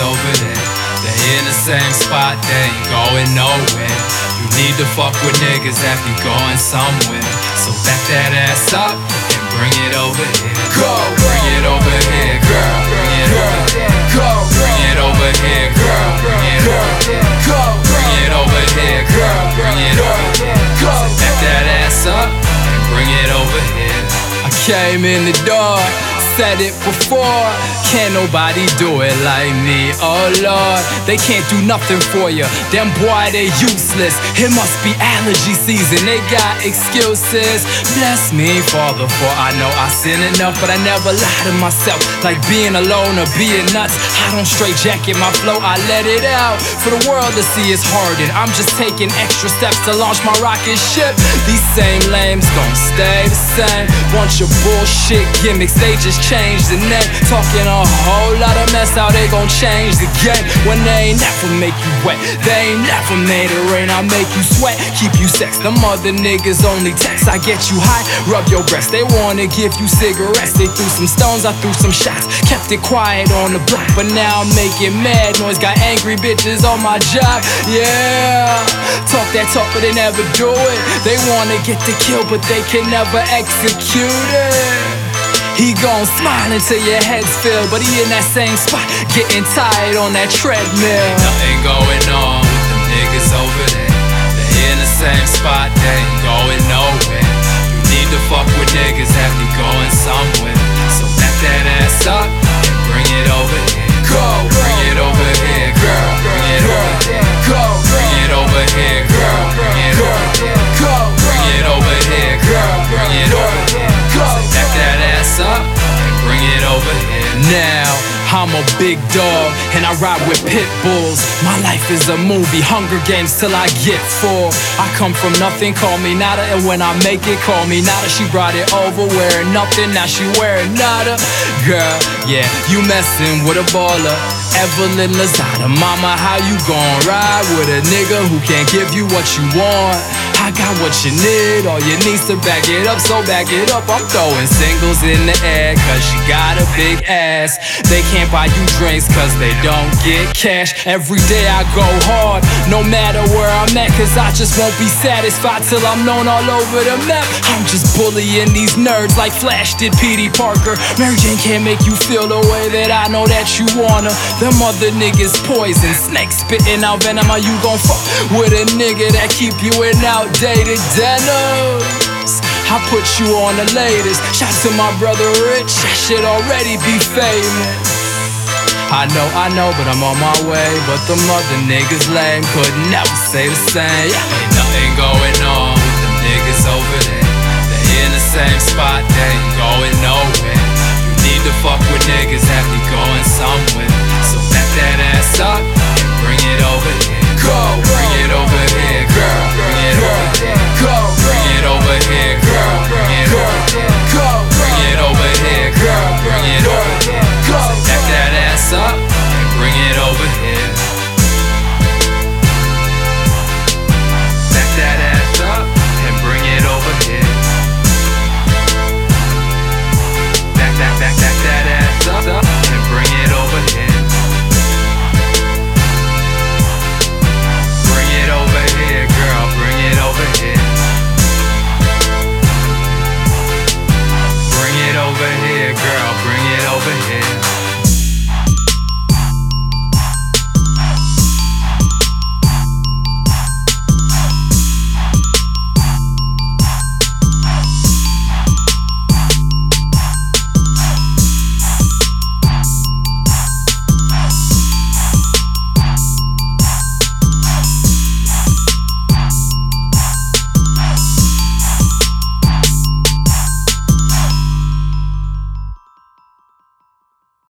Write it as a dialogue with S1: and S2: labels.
S1: over there. They in the same spot, they ain't going nowhere. You need to fuck with niggas that be going somewhere. So back that ass up and bring it over here.
S2: Go,
S1: Bring it over here, girl. Bring it over here.
S2: go,
S1: Bring it over here, girl. Bring it over here.
S2: go,
S1: Bring it over here, girl. Bring it over here.
S2: go.
S1: Back that ass up and bring it over here.
S2: I came in the door, said it before. Can't nobody do it like me, oh Lord. They can't do nothing for you. Them boy, they useless. It must be allergy season. They got excuses. Bless me, Father, for I know I sin enough, but I never lie to myself. Like being alone or being nuts. I don't straight jacket my flow, I let it out. For the world to see it's hardened. I'm just taking extra steps to launch my rocket ship. These same lames gon' stay the same. Bunch of bullshit gimmicks, they just changed the name. Talking a whole lot of mess, how they gon' change the game when they ain't never make you wet. They ain't never made it rain, I make you sweat, keep you sex. Them other niggas only text, I get you high, rub your breast. They wanna give you cigarettes, they threw some stones, I threw some shots. Kept it quiet on the block, but now I'm making mad noise. Got angry bitches on my job, yeah. Talk that talk, but they never do it. They wanna get the kill, but they can never execute it. He gon' smile until your head's filled, but he in that same spot, getting tired on that treadmill.
S1: Nothing going on with them niggas over there. They in the same spot, they ain't going nowhere. You need to fuck with niggas that
S2: Now, I'm a big dog and I ride with pit bulls. My life is a movie, Hunger Games till I get full. I come from nothing, call me Nada, and when I make it, call me Nada. She brought it over, wearing nothing, now she wearing Nada. Girl, yeah, you messing with a baller. Evelyn Lozada, mama, how you gon' ride with a nigga who can't give you what you want? I got what you need, all you need's to back it up, so back it up. I'm throwing singles in the air, cause she got a big ass. They can't buy you drinks, cause they don't get cash. Every day I go hard, no matter cause I just won't be satisfied till I'm known all over the map. I'm just bullying these nerds like Flash did P.D. Parker. Mary Jane can't make you feel the way that I know that you wanna. Them other niggas poison, snakes spitting out venom. Are you gon' fuck with a nigga that keep you in outdated denims? I put you on the latest. Shout to my brother Rich, I should already be famous. I know, I know, but I'm on my way. But the mother niggas lame, could never say the same.
S1: Ain't nothing going on with them niggas over there.